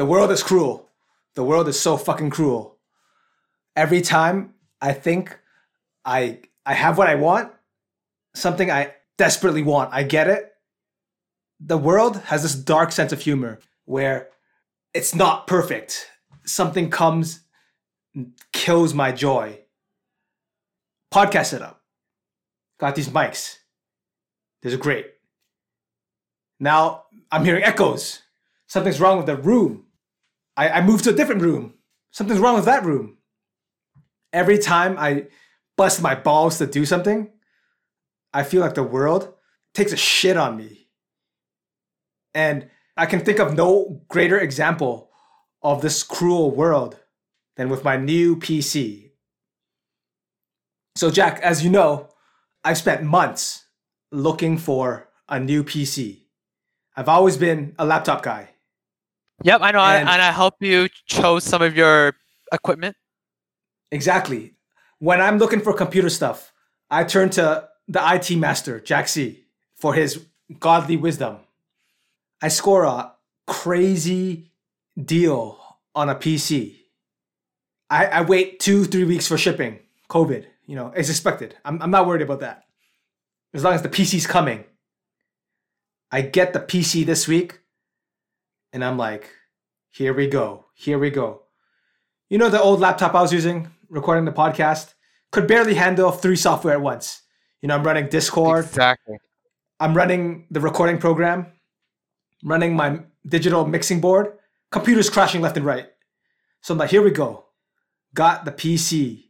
The world is cruel. The world is so fucking cruel. Every time I think I I have what I want, something I desperately want, I get it. The world has this dark sense of humor where it's not perfect. Something comes kills my joy. Podcast setup. Got these mics. These are great. Now I'm hearing echoes. Something's wrong with the room. I, I moved to a different room. Something's wrong with that room. Every time I bust my balls to do something, I feel like the world takes a shit on me. And I can think of no greater example of this cruel world than with my new PC. So, Jack, as you know, I've spent months looking for a new PC. I've always been a laptop guy. Yep, I know. And- and I help you chose some of your equipment. Exactly. When I'm looking for computer stuff, I turn to the IT master, Jack C, for his godly wisdom. I score a crazy deal on a PC. I, I wait two, three weeks for shipping. COVID, you know, it's expected. I'm, I'm not worried about that. As long as the PC's coming. I get the PC this week, and I'm like, here we go. Here we go. You know the old laptop I was using, recording the podcast? Could barely handle three software at once. You know, I'm running Discord, Exactly. I'm running the recording program, running my digital mixing board, computers crashing left and right. So I'm like, here we go. Got the PC.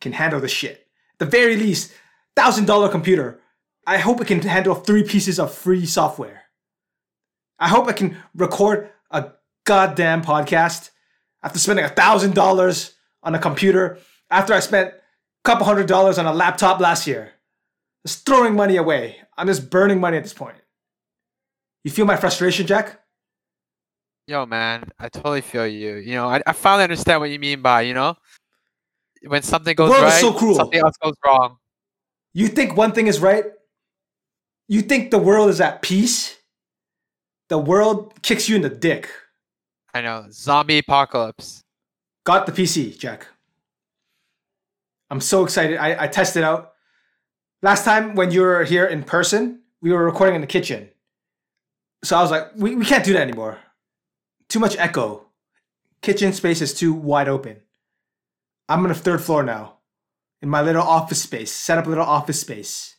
Can handle the shit. The very least, thousand dollar computer. I hope it can handle three pieces of free software. I hope I can record a goddamn podcast after spending a thousand dollars on a computer after I spent a couple hundred dollars on a laptop last year. Just throwing money away. I'm just burning money at this point. You feel my frustration, Jack? Yo, man, I totally feel you. You know, I, I finally understand what you mean by, you know, when something goes right, so cruel. something else goes wrong. You think one thing is right? You think the world is at peace? The world kicks you in the dick. I know. Zombie apocalypse. Got the PC, Jack. I'm so excited. I, I tested out. Last time when you were here in person, we were recording in the kitchen. So I was like, we, we can't do that anymore. Too much echo. Kitchen space is too wide open. I'm on the third floor now. In my little office space. Set up a little office space.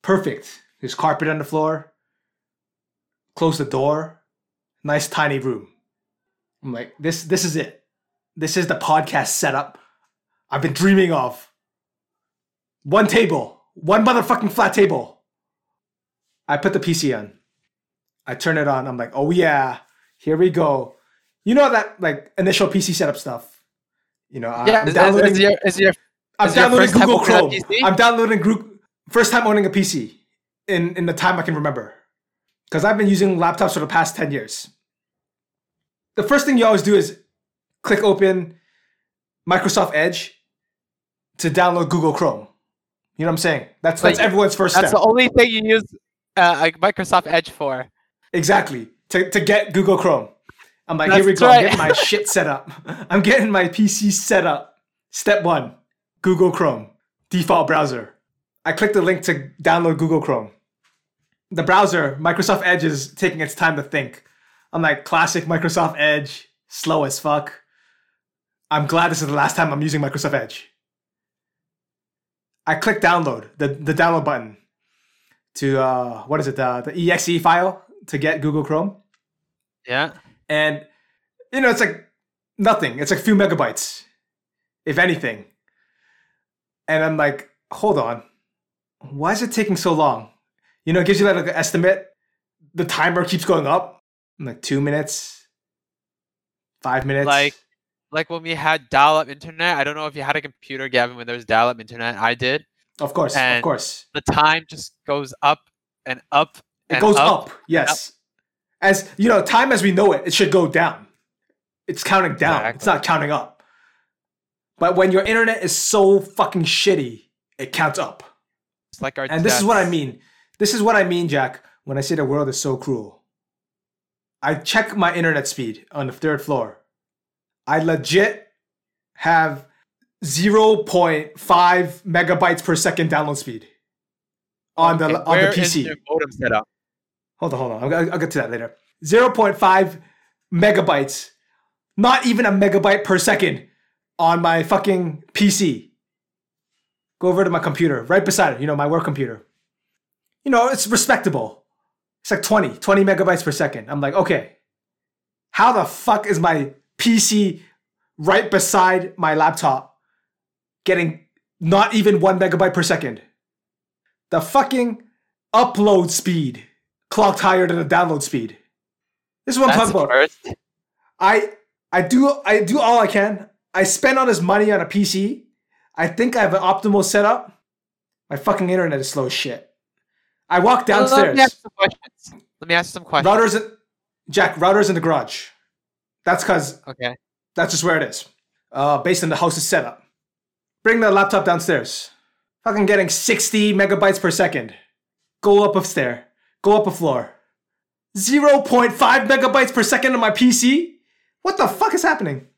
Perfect. There's carpet on the floor. Close the door. Nice tiny room. I'm like, this this is it. This is the podcast setup I've been dreaming of. One table, one motherfucking flat table. I put the PC on. I turn it on. I'm like, oh yeah, here we go. You know that like initial PC setup stuff. You know, uh, yeah, I'm is, downloading. is, your, is your I'm downloading Google Chrome. I'm downloading group first time owning a PC in in the time I can remember. Because I've been using laptops for the past 10 years. The first thing you always do is click open Microsoft Edge to download Google Chrome. You know what I'm saying? That's that's Like, everyone's first that's step. the only thing you use uh, like Microsoft Edge for. Exactly. To, to get Google Chrome. I'm like, That's here we go. right. I'm getting my shit set up. I'm getting my PC set up. Step one Google Chrome, default browser. I click the link to download Google Chrome. The browser, Microsoft Edge, is taking its time to think. I'm like, classic Microsoft Edge, slow as fuck. I'm glad this is the last time I'm using Microsoft Edge. I click download, the, the download button to, uh, what is it, the, the exe file to get Google Chrome. Yeah. And you know, it's like nothing. It's like a few megabytes, if anything. And I'm like, hold on, why is it taking so long? You know, it gives you like an estimate. The timer keeps going up. Like two minutes, five minutes. Like- Like when we had dial-up internet. I don't know if you had a computer, Gavin, when there was dial-up internet. I did. of course, of course, The time just goes up and up. it goes up. Yes, as you know, time as we know it, it should go down. It's counting down. It's not counting up. But when your internet is so fucking shitty, it counts up. It's like our And this is what I mean. This is what I mean, Jack, when I say the world is so cruel. I check my internet speed on the third floor. I legit have 0.5 megabytes per second download speed on the Okay, on the is PC. your modem set up? Hold on, hold on. I'll, I'll get to that later. 0.5 megabytes, not even a megabyte per second on my fucking PC. Go over to my computer, right beside it, you know, my work computer. You know, it's respectable. It's like 20, 20 megabytes per second. I'm like, okay, how the fuck is my PC right beside my laptop getting not even one megabyte per second? The fucking upload speed clocked higher than the download speed. This is what I'm talking about. first. I I do I do all I can. I spend all this money on a PC. I think I have an optimal setup. My fucking internet is slow as shit. I walk Let downstairs. me ask some questions. Let me ask some questions. Routers in Jack, routers in the garage. That's cause Okay. that's just where it is. Uh based on the house's setup. Bring the laptop downstairs. Fucking getting 60 megabytes per second. Go up a stair. Go up a floor. 0.5 megabytes per second on my PC? What the fuck is happening?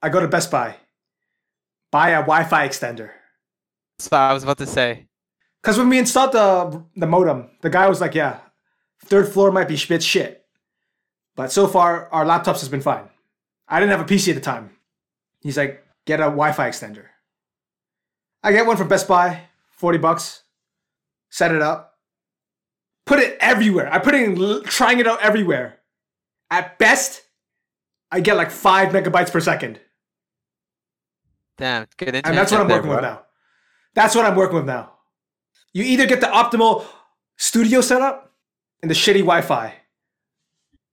I go to Best Buy. Buy a Wi-Fi extender. So I was about to say. Cause when we installed the the modem, the guy was like, "Yeah, third floor might be bit shit, but so far our laptops has been fine." I didn't have a PC at the time. He's like, "Get a Wi-Fi extender." I get one from Best Buy, forty bucks. Set it up. Put it everywhere. I put it in, trying it out everywhere. At best, I get like five megabytes per second, Damn, good internet. and that's what I'm there, working with now. That's what I'm working with now. You either get the optimal studio setup and the shitty Wi-Fi,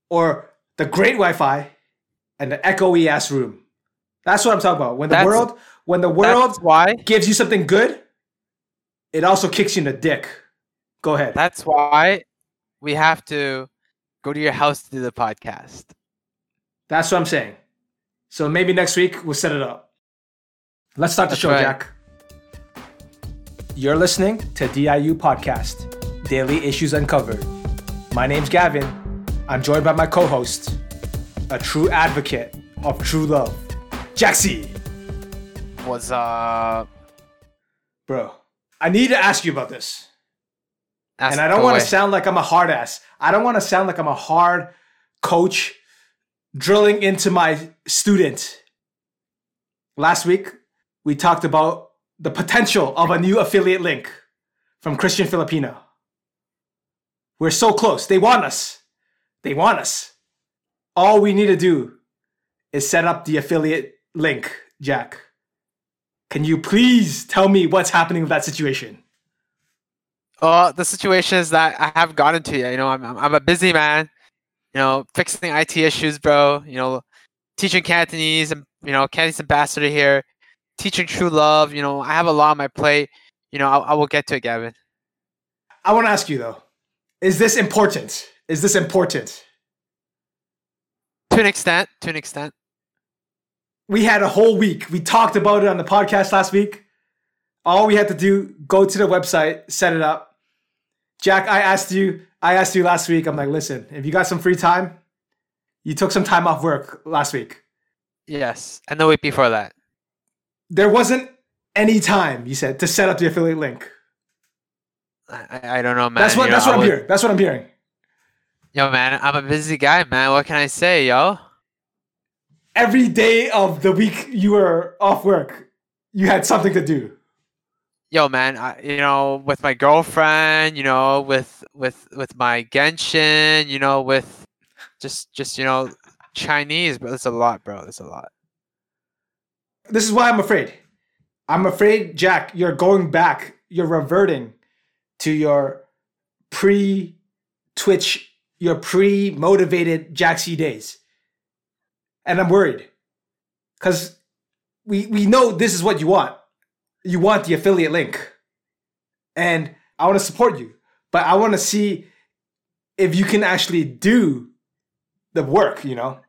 or the great Wi-Fi and the echoey ass room. That's what I'm talking about. When the That's- world, when the world why. gives you something good, it also kicks you in the dick. Go ahead. That's why we have to go to your house to do the podcast. That's what I'm saying. So maybe next week we'll set it up. Let's start the That's show, right. Jack. You're listening to DIU Podcast, Daily Issues Uncovered. My name's Gavin. I'm joined by my co-host, a true advocate of true love, Jaxie. Was uh, Bro, I need to ask you about this. ask and I don't want to sound like I'm a hard ass. I don't want to sound like I'm a hard coach drilling into my student. Last week, we talked about the potential of a new affiliate link from Christian Filipina. We're so close. They want us. They want us. All we need to do is set up the affiliate link, Jack. Can you please tell me what's happening with that situation? Uh, the situation is that I have gotten to you. You know, I'm I'm a busy man. You know, fixing IT issues, bro. You know, teaching Cantonese and you know Cantonese ambassador here, teaching true love. You know, I have a lot on my plate. You know, I, I will get to it, Gavin. I want to ask you though, is this important? Is this important? To an extent, to an extent. We had a whole week. We talked about it on the podcast last week. All we had to do, go to the website, set it up. Jack, I asked you, I asked you last week. I'm like, listen, if you got some free time, you took some time off work last week. Yes, and the week before that. There wasn't any time, you said, to set up the affiliate link. I, I- don't know, man. that's what You know, that's I what I'm was- hearing. That's what I'm hearing. Yo, man, I'm a busy guy, man. What can I say, yo? Every day of the week you were off work, you had something to do. Yo, man, I, you know, with my girlfriend, you know, with with with my Genshin, you know, with just just you know, Chinese, but it's a lot, bro. It's a lot. This is why I'm afraid. I'm afraid, Jack, you're going back. You're reverting to your pre Twitch, your pre motivated Jaxie days. And I'm worried. Because we, we know this is what you want. You want the affiliate link. And I want to support you. But I want to see if you can actually do the work, you know?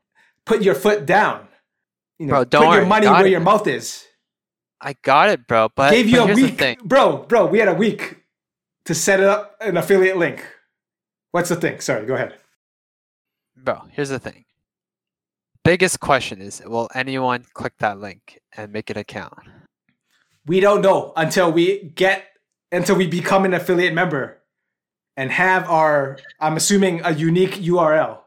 Put your foot down. You know, Bro, don't put your money where it. your mouth is. I got it, bro. But Gave you but a week, thing. bro. Bro, we had a week to set up an affiliate link. What's the thing? Sorry, go ahead. bro, here's the thing. Biggest question is will anyone click that link and make an account? We don't know until we get until we become an affiliate member and have our I'm assuming a unique URL.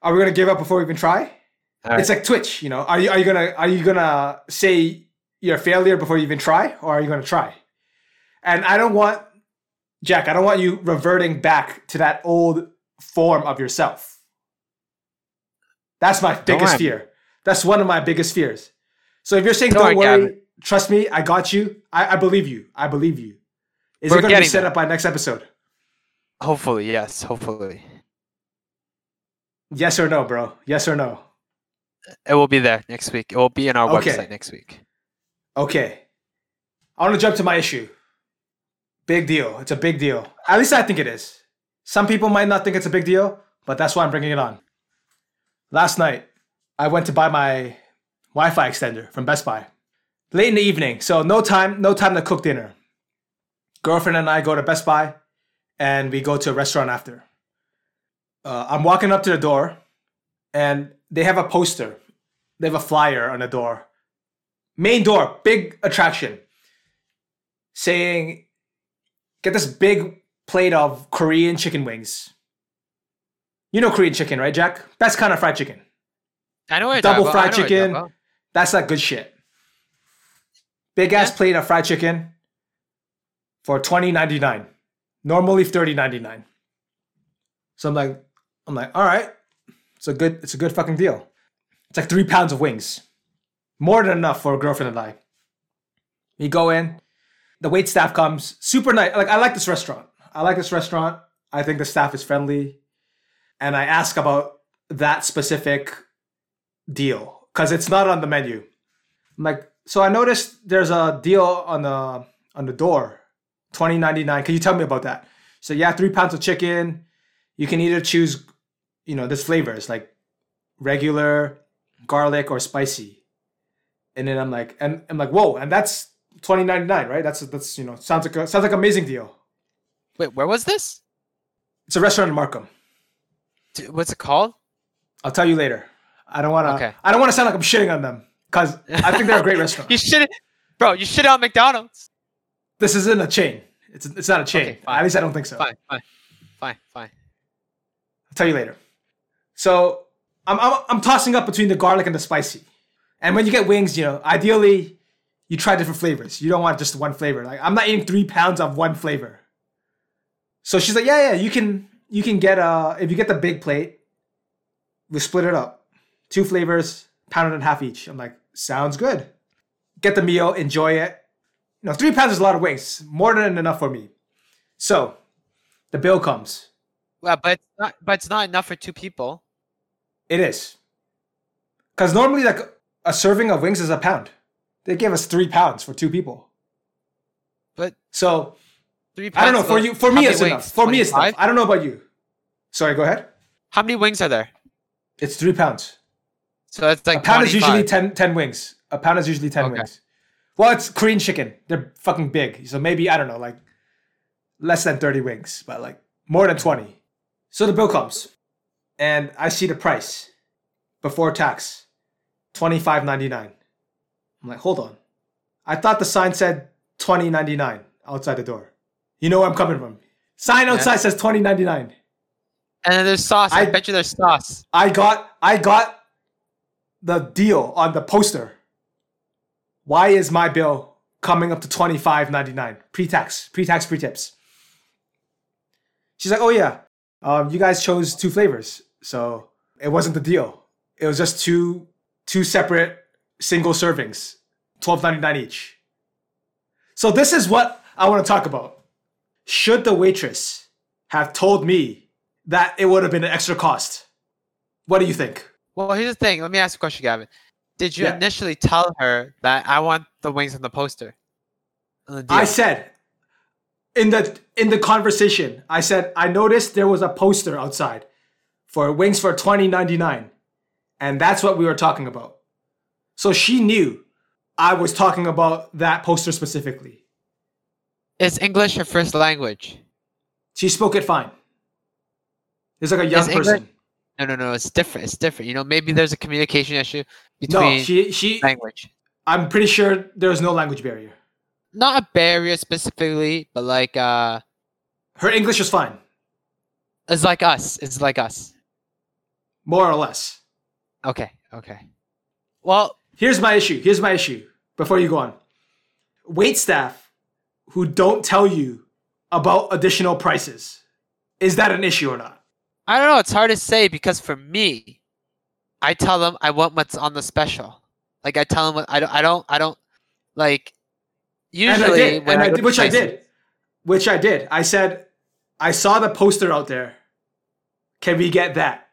Are we gonna give up before we even try? All It's like Twitch, you know. Are you are you gonna are you gonna say you're a failure before you even try, or are you gonna try? And I don't want Jack. I don't want you reverting back to that old form of yourself. That's my biggest fear. That's one of my biggest fears. So if you're saying Don't don't, worry, worry, trust me, I got you. I, I believe you. I believe you. Is We're it going to be set there. up by next episode? Hopefully, yes. Hopefully, Yes or no, bro? Yes or no? It will be there next week. It will be in our Okay. website next week. Okay. I want to jump to my issue. Big deal. It's a big deal. At least I think it is. Some people might not think it's a big deal, but that's why I'm bringing it on. Last night, I went to buy my Wi-Fi extender from Best Buy. Late in the evening, so no time, no time to cook dinner. Girlfriend and I go to Best Buy, and we go to a restaurant after. Uh, I'm walking up to the door, and they have a poster. They have a flyer on the door main door, big attraction, saying, get this big plate of Korean chicken wings. You know Korean chicken, right, Jack? Best kind of fried chicken. I know what Double about. Fried know what you're talking chicken. That's that good shit. Big ass Yeah. plate of fried chicken for twenty ninety nine. Normally thirty ninety nine. So I'm like, I'm like, all right, it's a good, it's a good fucking deal. It's like three pounds of wings, more than enough for a girlfriend and I. We go in, the wait staff comes, super nice. Like I like this restaurant. I like this restaurant. I think the staff is friendly, and I ask about that specific deal because it's not on the menu. I'm like, so I noticed there's a deal on the on the door, twenty ninety nine. Can you tell me about that? So yeah, three pounds of chicken. You can either choose, you know, this flavors like regular, garlic, or spicy. And then I'm like, and I'm like, whoa, and that's twenty ninety nine, right? That's that's you know sounds like a, sounds like an amazing deal. Wait, where was this? It's a restaurant in Markham. D- What's it called? I'll tell you later. I don't want to. Okay. I don't want to sound like I'm shitting on them because I think they're a great restaurant. You shit it, bro. You shit on McDonald's. This isn't a chain. It's it's not a chain. Okay. At least I don't think so. Fine, fine, fine, fine. I'll tell you later. So I'm, I'm I'm tossing up between the garlic and the spicy. And when you get wings, you know, ideally you try different flavors. You don't want just one flavor. Like I'm not eating three pounds of one flavor. So she's like, yeah, yeah, you can you can get uh if you get the big plate, we split it up, two flavors, pound and a half each. I'm like, sounds good. Get the meal, enjoy it. You know, three pounds is a lot of wings, more than enough for me. So the bill comes. Well, but it's not. But it's not enough for two people. It is. Because normally, like a serving of wings is a pound. They gave us three pounds for two people. But So three. I don't know. For you, for me, it's enough. wings? For me, it's enough. I don't know about you. Sorry, go ahead. How many wings are there? It's three pounds. So it's like a pound is usually 25. 10, 10 wings. A pound is usually 10 Okay. wings. Well, it's Korean chicken. They're fucking big. So maybe, I don't know, like less than 30 wings, but like more than 20. So the bill comes and I see the price before tax $25.99. I'm like, hold on. I thought the sign said $20.99 outside the door. You know where I'm coming from. Sign outside says $20.99. And then there's sauce. I, I- bet you there's sauce. I got I got the deal on the poster. Why is my bill coming up to twenty five ninety nine pre tax pre tax pre tips? She's like, oh yeah, um, you guys chose two flavors, so it wasn't the deal. It was just two two separate single servings, twelve ninety nine each. So this is what I want to talk about. Should the waitress have told me that it would have been an extra cost? What do you think? Well, here's the thing. Let me ask you a question, Gavin. Did you Yeah. initially tell her that I want the wings on the poster? On the I said in the in the conversation, I said I noticed there was a poster outside for wings for twenty ninety nine, and that's what we were talking about. So she knew I was talking about that poster specifically. Is English her first language? She spoke it fine. It's like a young Is English- person. No, no, no. It's different. It's different. You know, maybe there's a communication issue between No, she she. language. I'm pretty sure there's no language barrier. Not a barrier specifically, but like uh, Her English is fine, it's like us. It's like us. More or less. Okay, okay. Well, Here's my issue. Here's my issue. Before you go on, wait staff who don't tell you about additional prices. Is that an issue or not? I don't know. It's hard to say because for me, I tell them I want what's on the special. Like I tell them what I don't. I don't. I don't like. Usually, and I did, when and I, go did, to which I did, which I did. I said, I saw the poster out there. Can we get that?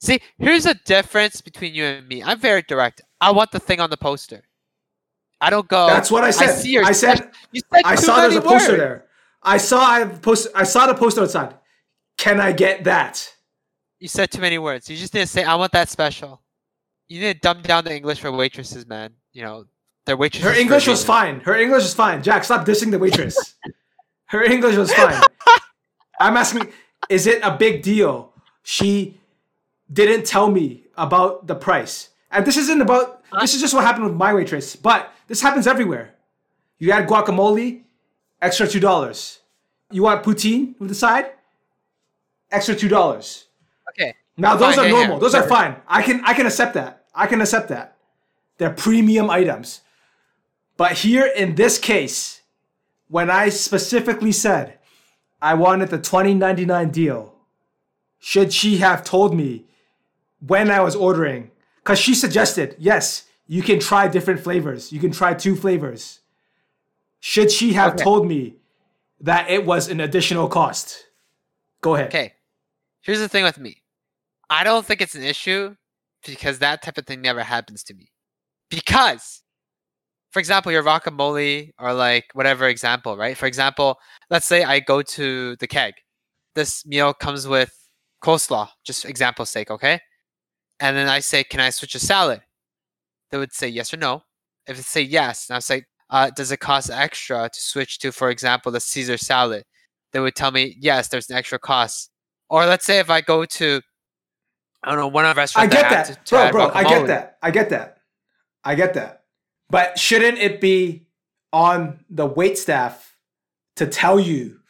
See, here's a difference between you and me. I'm very direct. I want the thing on the poster. I don't go. That's what I said. Oh, see your I said, You said I saw there's a poster words. there. I saw I post. I saw the poster outside. Can I get that? You said too many words. You just didn't say, "I want that special." You need to dumb down the English for waitresses, man. You know, their waitresses. Her English was fine. Her English was fine. Jack, stop dissing the waitress. Her English was fine. I'm asking, is it a big deal? She didn't tell me about the price. And this isn't about, this is just what happened with my waitress, but this happens everywhere. You add guacamole, extra $2. You want poutine with the side? Extra $2. Okay. Now those Fine, are yeah, normal. yeah. Those are fine. I can I can accept that. I can accept that. They're premium items. But here in this case, when I specifically said I wanted the 2099 deal, should she have told me when I was ordering? Because she suggested, yes, you can try different flavors. You can try two flavors. Should she have Okay. told me that it was an additional cost? Go ahead. Okay. Here's the thing with me. I don't think it's an issue because that type of thing never happens to me. Because, for example, your guacamole or like whatever example, right? For example, let's say I go to the keg. This meal comes with coleslaw, just example's sake, okay? And then I say, can I switch a salad? They would say yes or no. If they say yes, and I say, uh, does it cost extra to switch to, for example, the Caesar salad? They would tell me, yes, there's an extra cost. Or let's say if I go to, I don't know, one of the restaurants. I get have that, to- to bro, bro. I get that. I get that. I get that. But shouldn't it be on the wait staff to tell you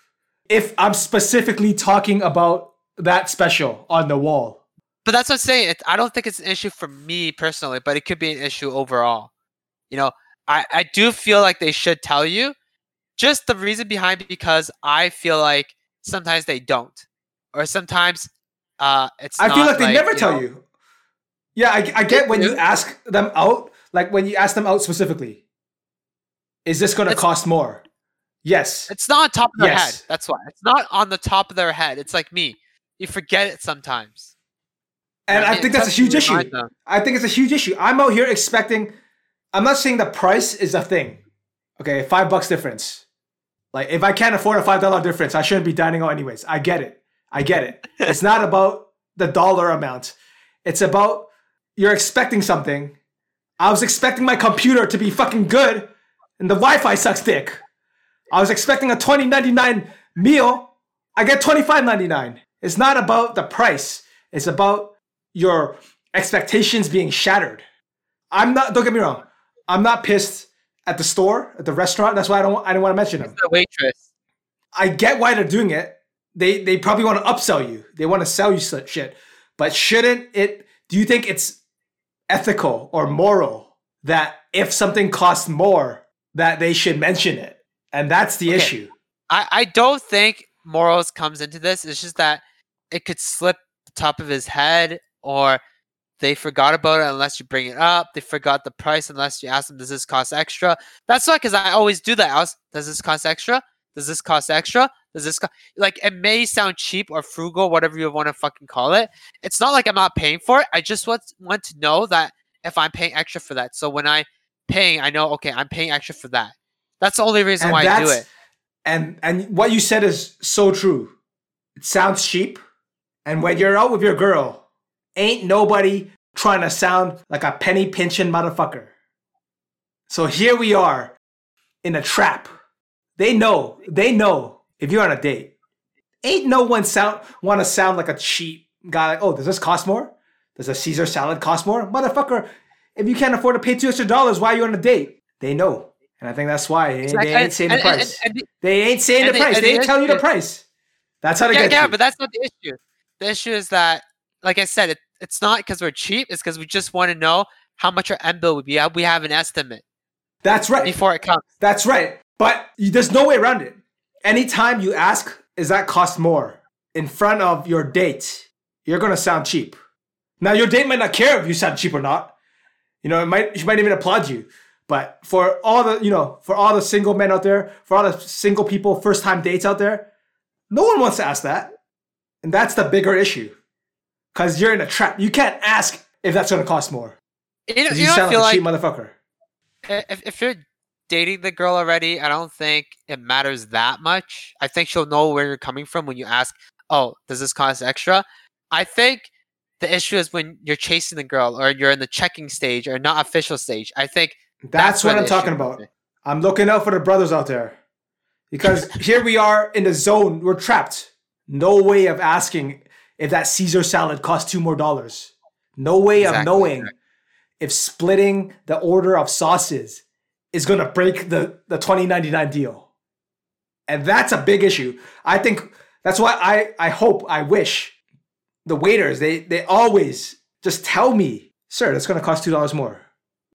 if I'm specifically talking about that special on the wall? But that's what I'm saying. It, I don't think it's an issue for me personally, but it could be an issue overall. You know, I, I do feel like they should tell you. Just the reason behind because I feel like sometimes they don't, or sometimes uh, it's. I feel like they never tell know- you. Yeah, I, I get when you ask them out, like when you ask them out specifically. Is this going to cost more? Yes. It's not on top of their Yes. head. That's why it's not on the top of their head. It's like me. You forget it sometimes. And I think that's a huge issue. remind them. I think it's a huge issue. I'm out here expecting. I'm not saying the price is a thing. Okay, five bucks difference. Like if I can't afford a five dollar difference, I shouldn't be dining out anyways. I get it. I get it. it's not about the dollar amount. It's about you're expecting something. I was expecting my computer to be fucking good, and the Wi-Fi sucks dick. I was expecting a twenty ninety nine meal. I get twenty five ninety nine. It's not about the price. It's about your expectations being shattered. I'm not. Don't get me wrong. I'm not pissed at the store, at the restaurant. That's why I don't. I didn't want to mention them. The waitress. I get why they're doing it. They they probably want to upsell you. They want to sell you shit. But shouldn't it? Do you think it's ethical or moral that if something costs more, that they should mention it? And that's the Okay. issue. I, I don't think morals comes into this. It's just that it could slip the top of his head or they forgot about it unless you bring it up. They forgot the price unless you ask them, does this cost extra? That's why, because I always do that. I was, does this cost extra? Does this cost extra? Does this co-? like it may sound cheap or frugal, whatever you want to fucking call it. It's not like I'm not paying for it. I just want want to know that if I'm paying extra for that. So when I paying, I know okay, I'm paying extra for that. That's the only reason And why I do it. And and what you said is so true. It sounds cheap. And when you're out with your girl, ain't nobody trying to sound like a penny pinching motherfucker. So here we are in a trap. They know, they know if you're on a date, ain't no one sound want to sound like a cheap guy like, oh, does this cost more? Does a Caesar salad cost more? Motherfucker, if you can't afford to pay two extra dollars, why are you on a date? They know. And I think that's why they, they ain't saying the and- and- price. and they ain't saying the price. and They the ain't telling you the price. That's how they yeah, get yeah, you. but that's not the issue. The issue is that, like I said, it, it's not because we're cheap. It's because we just want to know how much our end bill would be. Uh, we have an estimate that's right. before it comes. That's right. But there's no way around it. Anytime you ask, is that cost more in front of your date, you're gonna sound cheap. Now your date might not care if you sound cheap or not. You know, it might she might even applaud you. But for all the you know, for all the single men out there, for all the single people, first time dates out there, no one wants to ask that. And that's the bigger issue. Cause you're in a trap. You can't ask if that's gonna cost more. You you you sound feel like a like cheap motherfucker. if, if you're dating the girl already, I don't think it matters that much. I think she'll know where you're coming from when you ask, "Oh, does this cost extra?" I think the issue is when you're chasing the girl or you're in the checking stage or not official stage. I think That's, where what I'm talking about. I'm looking out for the brothers out there. Because here we are in the zone, we're trapped. No way of asking if that Caesar salad costs two more dollars. No way of knowing exactly. if splitting the order of sauces is gonna break the, the 2099 deal. And that's a big issue. I think that's why I, I hope, I wish the waiters, they they always just tell me, sir, that's gonna cost two dollars more.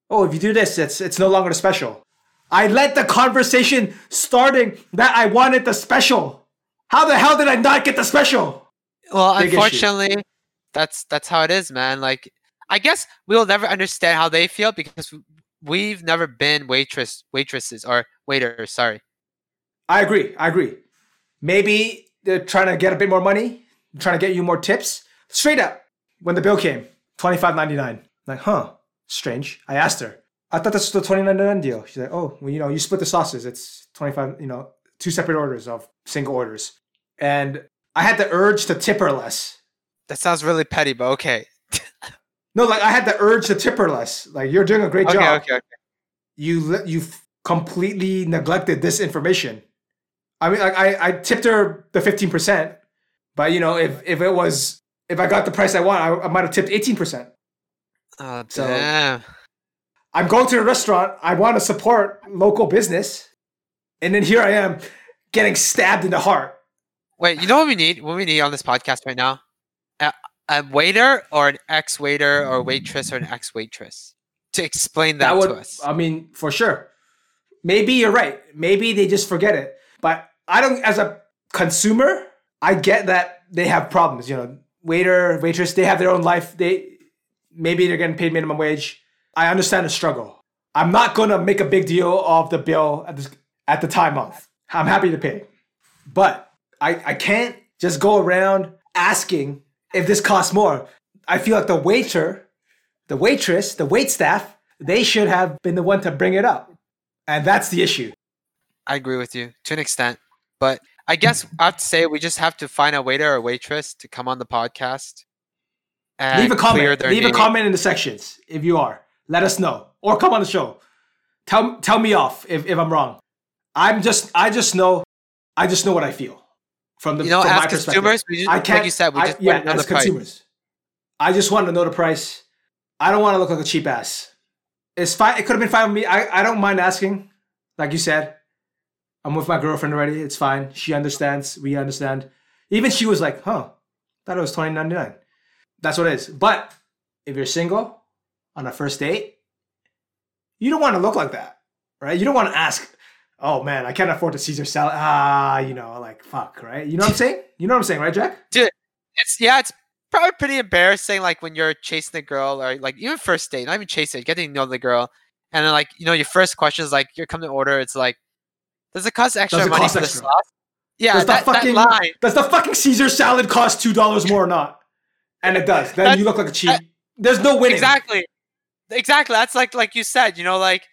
Oh, if you do this, it's it's no longer a special. I let the conversation starting that I wanted the special. How the hell did I not get the special? Well, Big issue. unfortunately, that's that's how it is, man. Like, I guess we'll never understand how they feel because we've never been waitress waitresses or waiters. Sorry. I agree. I agree. Maybe they're trying to get a bit more money, trying to get you more tips. Straight up, when the bill came, twenty five ninety nine. Like, huh? Strange. I asked her. I thought this was the twenty nine ninety nine deal. She's like, oh, well, you know, you split the sauces. It's twenty five. You know, two separate orders of single orders. And I had the urge to tip her less. That sounds really petty, but okay. No, like I had the urge to tip her less. Like you're doing a great Okay, job. okay, okay. You you've completely neglected this information. I mean, like I I tipped her the fifteen percent, but you know if if it was if I got the price I want, I, I might have tipped eighteen percent. Oh, So- damn. I'm going to the restaurant. I want to support local business, and then here I am getting stabbed in the heart. Wait, you know what we need? What we need on this podcast right now? A, a waiter or an ex-waiter or waitress or an ex-waitress to explain that, would, to us. I mean, for sure. Maybe you're right. Maybe they just forget it. But I don't, as a consumer, I get that they have problems. You know, waiter, waitress, they have their own life. They maybe they're getting paid minimum wage. I understand the struggle. I'm not gonna make a big deal of the bill at, this, at the time of. I'm happy to pay, but I, I can't just go around asking if this costs more. I feel like the waiter the waitress, the wait staff, they should have been the one to bring it up. And that's the issue. I agree with you to an extent, but I guess I have to say we just have to find a waiter or waitress to come on the podcast. And Leave a comment. Leave a comment in the sections if you are. Let us know. Or come on the show. Tell tell me off if, if I'm wrong. I'm just I just know I just know what I feel. From the You know, from as perspective. consumers, we just, I can't like you said, we I- just yeah, to know as the price. consumers. I just want to know the price. I don't want to look like a cheap ass. It's fine. It could have been fine with me. I, I don't mind asking. Like you said, I'm with my girlfriend already. It's fine. She understands. We understand. Even she was like, huh, thought it was twenty ninety nine. That's what it is. But if you're single on a first date, you don't want to look like that, right? You don't want to ask, oh man, I can't afford the Caesar salad. Ah, you know, like fuck, right? You know what I'm saying? You know what I'm saying, right, Jack? Dude, it's yeah, it's probably pretty embarrassing. Like when you're chasing the girl, or like even first date, not even chasing, getting to know the girl, and then like you know your first question is like you're coming to order. It's like, does it cost extra it money cost for extra? the sauce? Yeah, Does the that, that fucking- line. Does the fucking Caesar salad cost two dollars more or not? And it does. Then That- you look like a cheap. that- There's no winning. Exactly, exactly. That's like like you said. You know, like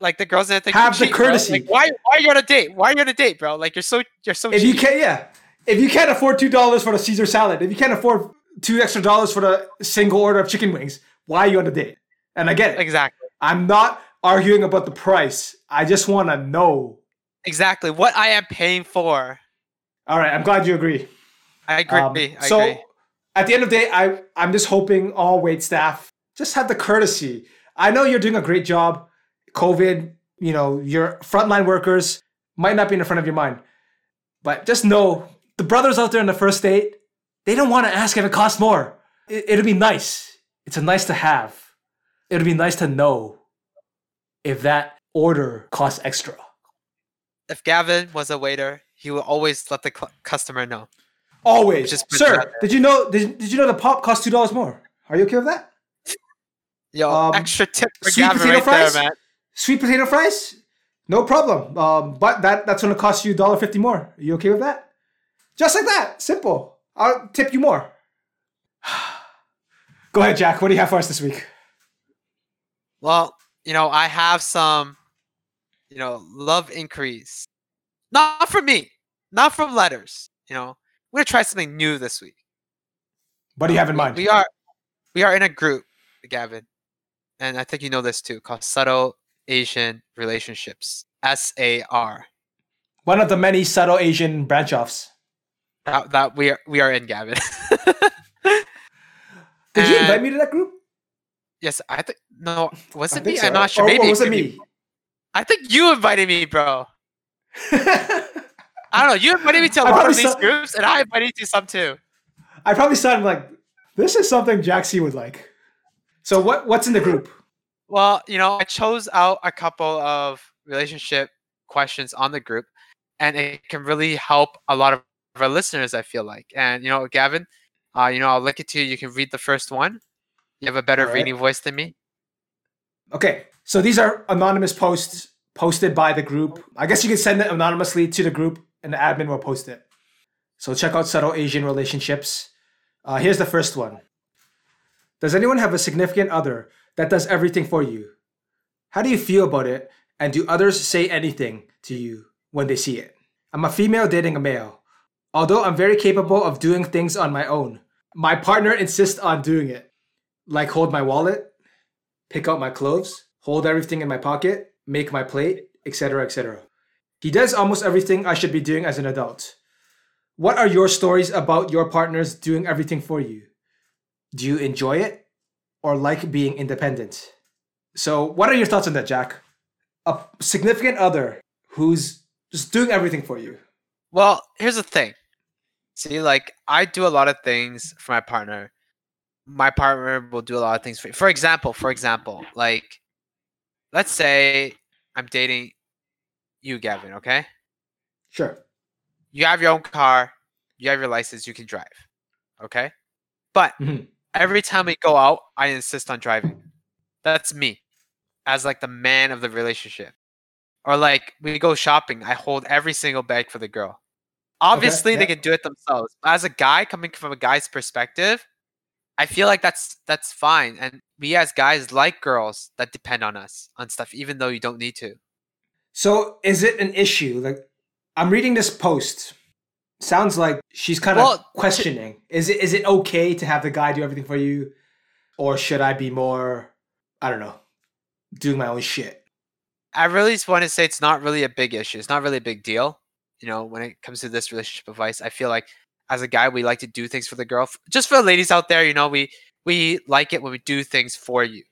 like the girls gonna think Have the bro. courtesy. Like, why why are you on a date? Why are you on a date, bro? Like you're so you're so If cheap. you can't, yeah. If you can't afford two dollars for the Caesar salad, if you can't afford two extra dollars for the single order of chicken wings, why are you on a date? And I get it. exactly. I'm not arguing about the price. I just want to know. Exactly what I am paying for. All right. I'm glad you agree. I agree. Um, I so, agree. at the end of the day, I I'm just hoping all wait staff just have the courtesy. I know you're doing a great job. COVID, you know, your frontline workers might not be in the front of your mind, but just know the brothers out there in the first state, they don't want to ask if it costs more. It, it'll be nice. It's a nice to have. It'll be nice to know if that order costs extra. If Gavin was a waiter, he would always let the cl- customer know. Always, Just sir. Did you know? Did, did you know the pop costs two dollars more? Are you okay with that? Yo, Um, extra tip for Gavin right fries? there, man. Sweet potato fries, no problem. Um, but that that's gonna cost you $1.50 more. Are you okay with that? Just like that, simple. I'll tip you more. Go ahead, Jack. What do you have for us this week? Well, you know, I have some, you know, love inquiries. Not from me, not from letters. You know, we're gonna try something new this week. What do you have in We- mind? We are, we are in a group, Gavin, and I think you know this too, called Subtle Asian Relationships. S A R. One of the many subtle Asian branch offs. That, that we are we are in, Gavin. Did you invite me to that group? yes, I think no, was it me? so. I'm not sure. Or- or Maybe was it be- me? I think you invited me, bro. I don't know. You invited me to a I lot of these saw- groups, and I invited you to some too. I probably sounded like this is something Jaxie would like. So what what's in the group? Well, you know, I chose out a couple of relationship questions on the group, and it can really help a lot of our listeners. I feel like, and you know, Gavin, uh, you know, I'll link it to you. You can read the first one. You have a better Alright. reading voice than me. Okay, so these are anonymous posts posted by the group. I guess you can send it anonymously to the group, and the admin will post it. So check out subtle Asian relationships. Uh, here's the first one. Does anyone have a significant other that does everything for you? How do you feel about it? And do others say anything to you when they see it? I'm a female dating a male. Although I'm very capable of doing things on my own, my partner insists on doing it. Like hold my wallet, pick out my clothes, hold everything in my pocket, make my plate, etc., etc. He does almost everything I should be doing as an adult. What are your stories about your partners doing everything for you? Do you enjoy it or like being independent? So, what are your thoughts on that, Jack? A significant other who's just doing everything for you. Well, here's the thing. See, like I do a lot of things for my partner. My partner will do a lot of things for You. For example, for example, like let's say I'm dating you, Gavin, okay? Sure. You have your own car, you have your license, you can drive. Okay? But Mhm. Every time we go out, I insist on driving. That's me as like the man of the relationship. Or like we go shopping, I hold every single bag for the girl. Obviously, yeah. they can do it themselves. But As a guy coming from a guy's perspective, I feel like that's that's fine. And we as guys like girls that depend on us on stuff, even though you don't need to. So, is it an issue? Like, I'm reading this post. Sounds like she's kind of Well, to- questioning. Is it is it okay to have the guy do everything for you, or should I be more? I don't know, doing my own shit. I really just want to say it's not really a big issue. It's not really a big deal. You know, when it comes to this relationship advice, I feel like as a guy, we like to do things for the girl. Just for the ladies out there, you know, we we like it when we do things for you.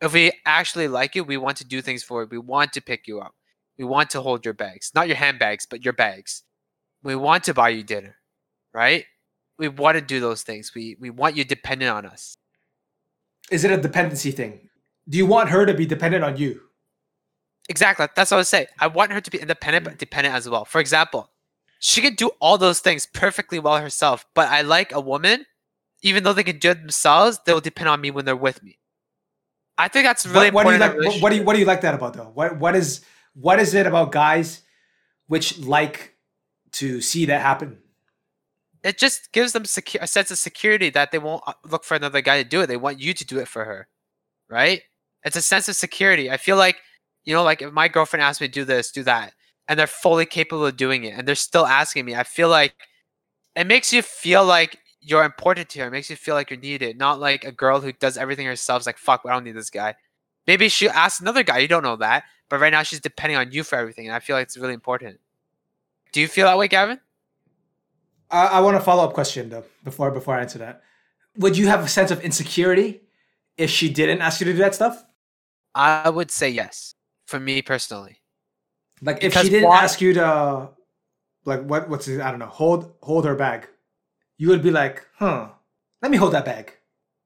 If we actually like you, we want to do things for you. We want to pick you up. We want to hold your bags, not your handbags, but your bags. We want to buy you dinner, right? We want to do those things. We we want you dependent on us. Is it a dependency thing? Do you want her to be dependent on you? Exactly. That's what I was saying. I want her to be independent, but dependent as well. For example, she can do all those things perfectly well herself, but I like a woman, even though they can do it themselves, they'll depend on me when they're with me. I think that's really what, what do you important. like? What, what do you what do you like that about though? What what is what is it about guys which like to see that happen? It just gives them secu- a sense of security that they won't uh, look for another guy to do it. They want you to do it for her, right? It's a sense of security. I feel like, you know, like if my girlfriend asks me to do this, do that, and they're fully capable of doing it, and they're still asking me, I feel like it makes you feel like you're important to her. It makes you feel like you're needed, not like a girl who does everything herself. Is like, fuck, I don't need this guy. Maybe she asks another guy. You don't know that, but right now she's depending on you for everything, and I feel like it's really important. Do you feel that way, Gavin? I, I want a follow up question though before before I answer that. would you have a sense of insecurity if she didn't ask you to do that stuff? I would say yes. For me personally. Like if she didn't why- ask you to, like what what's it? I don't know. Hold hold her bag. You would be like, huh? Let me hold that bag.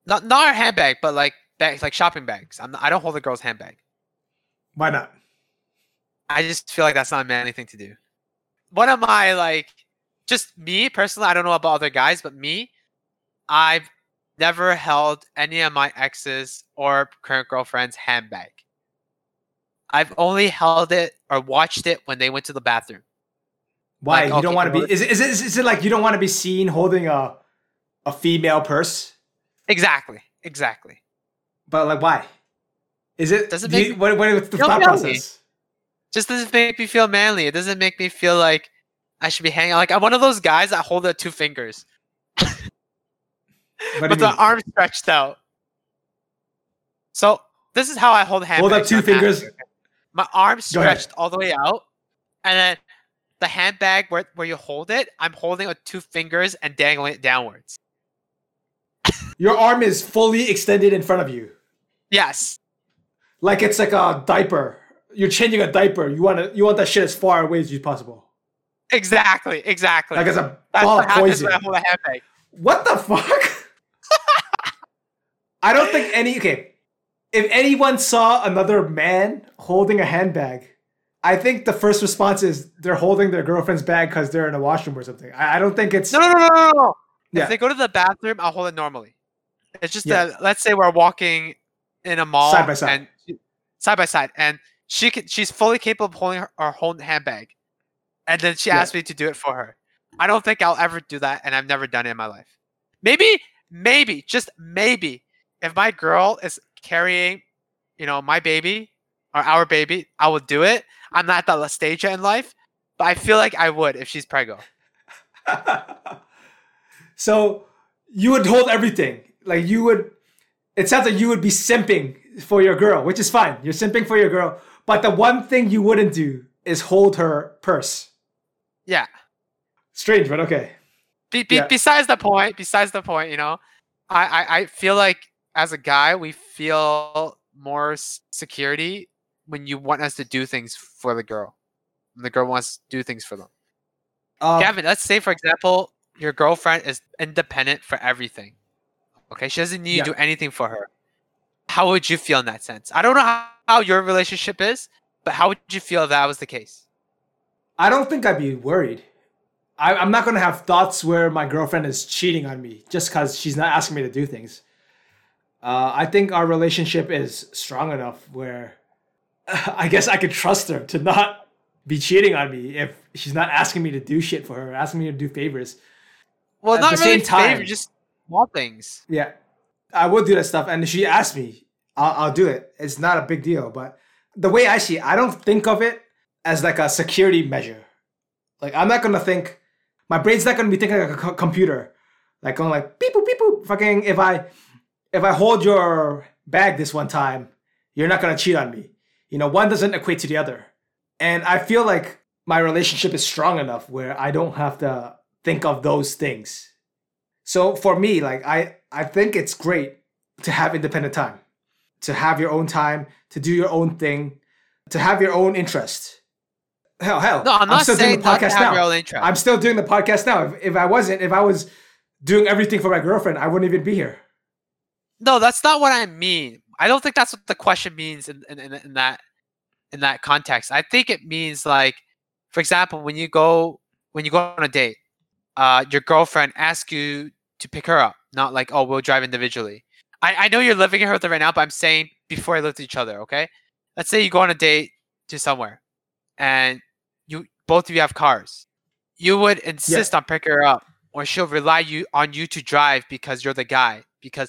Not not her handbag, but like bags, like shopping bags. I'm not, I don't hold a girl's handbag. Why not? I just feel like that's not a manly thing to do. One of my like, just me personally. I don't know about other guys, but me, I've never held any of my exes or current girlfriends' handbag. I've only held it or watched it when they went to the bathroom. Why Like, you don't want to be? Is it, is it is it like you don't want to be seen holding a a female purse? Exactly. Exactly. But like, why? Is it? Does it do you- make- what, what's the thought process? Just doesn't make me feel manly. It doesn't make me feel like I should be hanging. Like I'm one of those guys that hold it two fingers, but the arm stretched out. So this is how I hold handbags. Hold up two fingers. My arm stretched all the way out, and then the handbag where, where you hold it, I'm holding with two fingers and dangling it downwards. Your arm is fully extended in front of you, Yes. like it's like a diaper. You're changing a diaper. You want to you want that shit as far away as you possible. Exactly. Exactly. Like it's a That's ball what of poison. when I hold a handbag. What the fuck? I don't think any okay. If anyone saw another man holding a handbag, I think the first response is they're holding their girlfriend's bag because they're in a washroom or something. I, I don't think it's No, no, no, no, no, no. Yeah. If they go to the bathroom, I'll hold it normally. It's just Yeah. that let's say we're walking in a mall Side by side. and side by side, and she can she's fully capable of holding her, her whole handbag, and then she Yeah. asked me to do it for her. I don't think I'll ever do that, and I've never done it in my life. Maybe, maybe, just maybe, if my girl is carrying, you know, my baby or our baby, I will do it. I'm not at that stage yet in life, but I feel like I would if she's prego. so you would hold everything. Like you would it sounds like you would be simping for your girl, which is fine. You're simping for your girl. But the one thing you wouldn't do is hold her purse. Yeah. Strange, but okay. Be, be, Yeah. Besides the point, besides the point, you know, I, I, I feel like as a guy, we feel more security when you want us to do things for the girl. When the girl wants to do things for them. Um, Gavin, let's say, for example, your girlfriend is independent for everything. Okay, she doesn't need Yeah. to do anything for her. How would you feel in that sense? I don't know how, how your relationship is, but how would you feel if that was the case? I don't think I'd be worried. I, I'm not gonna have thoughts where my girlfriend is cheating on me just because she's not asking me to do things. Uh, I think our relationship is strong enough where I guess I could trust her to not be cheating on me if she's not asking me to do shit for her, asking me to do favors. Well, At not the really same time- favor, just small things. Yeah, I would do that stuff, and she asked me, I'll, I'll do it. It's not a big deal, but the way I see it, I don't think of it as like a security measure. Like I'm not gonna think, my brain's not gonna be thinking like a co- computer, like going like beep boop beep boop. Fucking if I if I hold your bag this one time, you're not gonna cheat on me. You know, one doesn't equate to the other, and I feel like my relationship is strong enough where I don't have to think of those things. So for me, like I I think it's great to have independent time, to have your own time, to do your own thing, to have your own interest. Hell, hell. No, I'm not still doing the podcast have now. I'm still doing the podcast now. If, if I wasn't, if I was doing everything for my girlfriend, I wouldn't even be here. No, that's not what I mean. I don't think that's what the question means in, in, in, in that in that context. I think it means like, for example, when you go when you go on a date, uh, your girlfriend asks you to pick her up, not like, oh, we'll drive individually. I, I know you're living here with her right now, but I'm saying before I lived with each other, okay? Let's say you go on a date to somewhere and you both of you have cars. You would insist on picking her up, or she'll rely you on you to drive because you're the guy. Because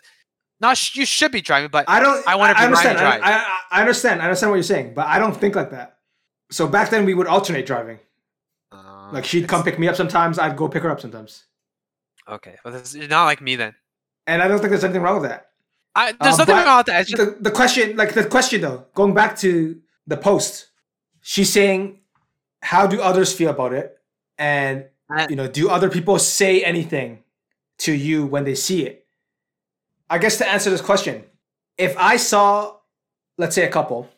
not sh- you should be driving, but I don't. I be Ryan understand. I, drive. I, I understand. I understand what you're saying, but I don't think like that. So back then we would alternate driving. uh, Like she'd come pick me up sometimes. I'd go pick her up sometimes. Okay, well, this, you're not like me then. And I don't think there's anything wrong with that. I, there's Uh, nothing wrong with that. Just the, the question like the question though going back to the post she's saying how do others feel about it and I- you know do other people say anything to you when they see it I guess to answer this question, if I saw, let's say, a couple,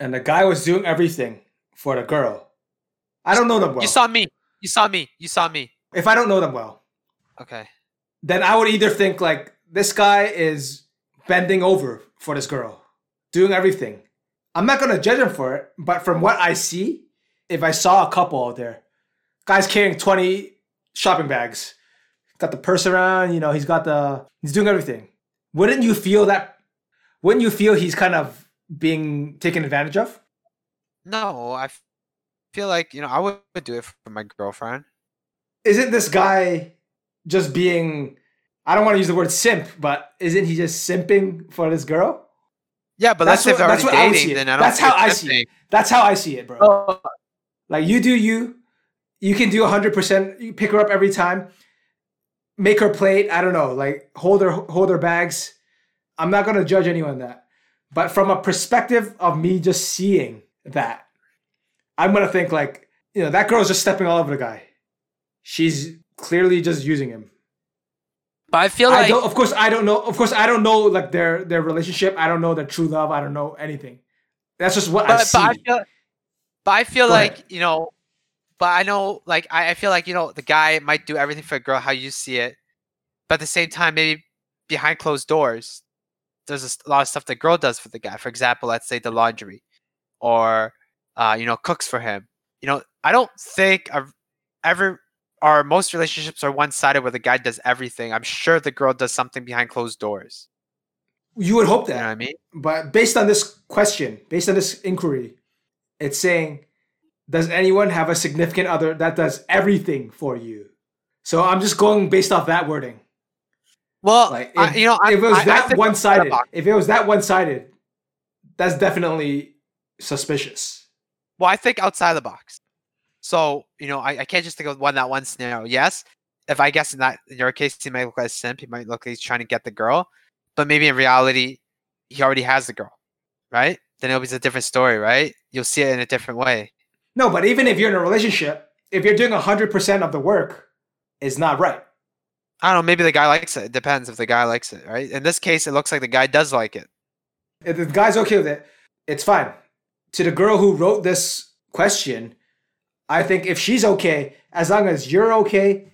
and the guy was doing everything for the girl, I don't know them well. You saw me. You saw me. You saw me. if I don't know them well, Okay. then I would either think like this guy is bending over for this girl, doing everything. I'm not gonna judge him for it, but from what I see, if I saw a couple out there, guy's carrying 20 shopping bags, got the purse around, you know, he's got the he's doing everything. Wouldn't you feel that wouldn't you feel he's kind of being taken advantage of? No, I feel like you know I would do it for my girlfriend. Isn't this guy just being I don't want to use the word simp, but isn't he just simping for this girl? Yeah, but That's that's, if what- they're that's what I see it. Then I don't. That's how I see it. That's how I see it, bro. Oh, Like you do you, you can do hundred percent. You pick her up every time, make her plate. I don't know, like hold her hold her bags. I'm not gonna judge anyone that, but from a perspective of me just seeing that, I'm gonna think like you know that girl's just stepping all over the guy. She's clearly just using him. But I feel I like don't. Of course, I don't know. Of course, I don't know like their their relationship. I don't know their true love. I don't know anything. That's just what I but, see. but I feel, but I feel like ahead. you know, but I know like I, I feel like you know the guy might do everything for a girl how you see it, but at the same time maybe behind closed doors, there's a lot of stuff the girl does for the guy. For example, let's say the laundry, or uh, you know cooks for him. You know, I don't think I've ever or most relationships are one sided where the guy does everything. I'm sure the girl does something behind closed doors. you would hope You that. know what I mean? But based on this question, based on this inquiry, it's saying, does anyone have a significant other that does everything for you? So I'm just going based off that wording. Well, Like, I- you know, I- if it was I- that one sided, if it was that one sided, that's definitely suspicious. Well, I think outside the box. So, you know, I, I can't just think of one that one scenario. Yes, if I guess in that in your case he might look like a simp, he might look like he's trying to get the girl, but maybe in reality he already has the girl, right? Then it'll be a different story, right? You'll see it in a different way. No, but even if you're in a relationship, if you're doing 100% of the work, it's not right. I don't know, maybe the guy likes it. It depends if the guy likes it, right? In this case, it looks like the guy does like it. If the guy's okay with it, it's fine. To the girl who wrote this question, I think if she's okay, as long as you're okay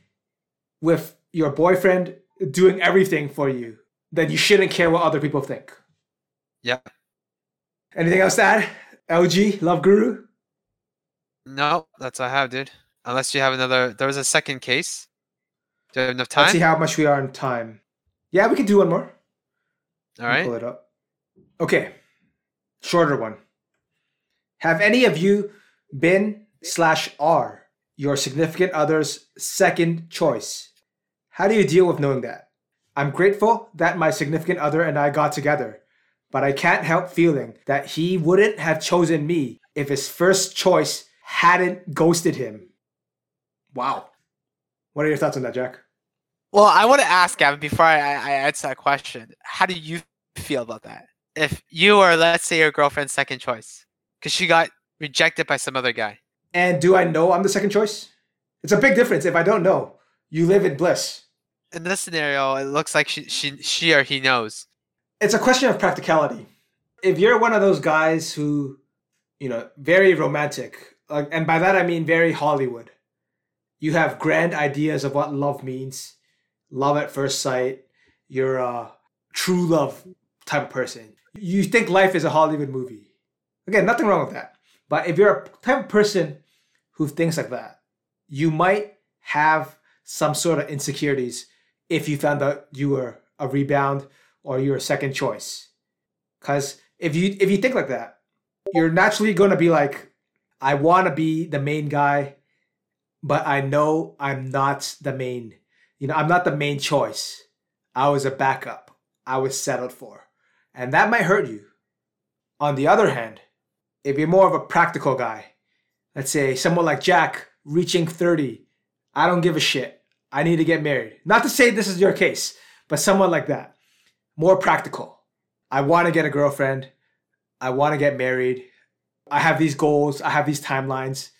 with your boyfriend doing everything for you, then you shouldn't care what other people think. Yeah. Anything else to add? LG, Love Guru? No, that's all I have, dude. Unless you have another there was a second case. Do you have enough time? Let's see how much we are in time. Yeah, we can do one more. all right. Pull it up. Okay. Shorter one. Have any of you been slash are your significant other's second choice? How do you deal with knowing that? I'm grateful that my significant other and I got together, but I can't help feeling that he wouldn't have chosen me if his first choice hadn't ghosted him. Wow. What are your thoughts on that, Jack? Well, I want to ask Gavin before I, I I answer that question. How do you feel about that? If you are, let's say, your girlfriend's second choice, because she got rejected by some other guy. And do I know I'm the second choice? It's a big difference if I don't know. You live in bliss. In this scenario, it looks like she, she, she or he knows. It's a question of practicality. If you're one of those guys who, you know, very romantic, like, and by that I mean very Hollywood, you have grand ideas of what love means, love at first sight, you're a true love type of person. You think life is a Hollywood movie. Again, nothing wrong with that. But if you're a type of person who thinks like that, you might have some sort of insecurities if you found out you were a rebound or you're a second choice. Cause if you if you think like that, you're naturally gonna be like, I wanna be the main guy, but I know I'm not the main. You know, I'm not the main choice. I was a backup. I was settled for. And that might hurt you. On the other hand, if you're more of a practical guy, let's say someone like Jack reaching 30, I don't give a shit. I need to get married. Not to say this is your case, but someone like that. More practical. I want to get a girlfriend. I want to get married. I have these goals. I have these timelines.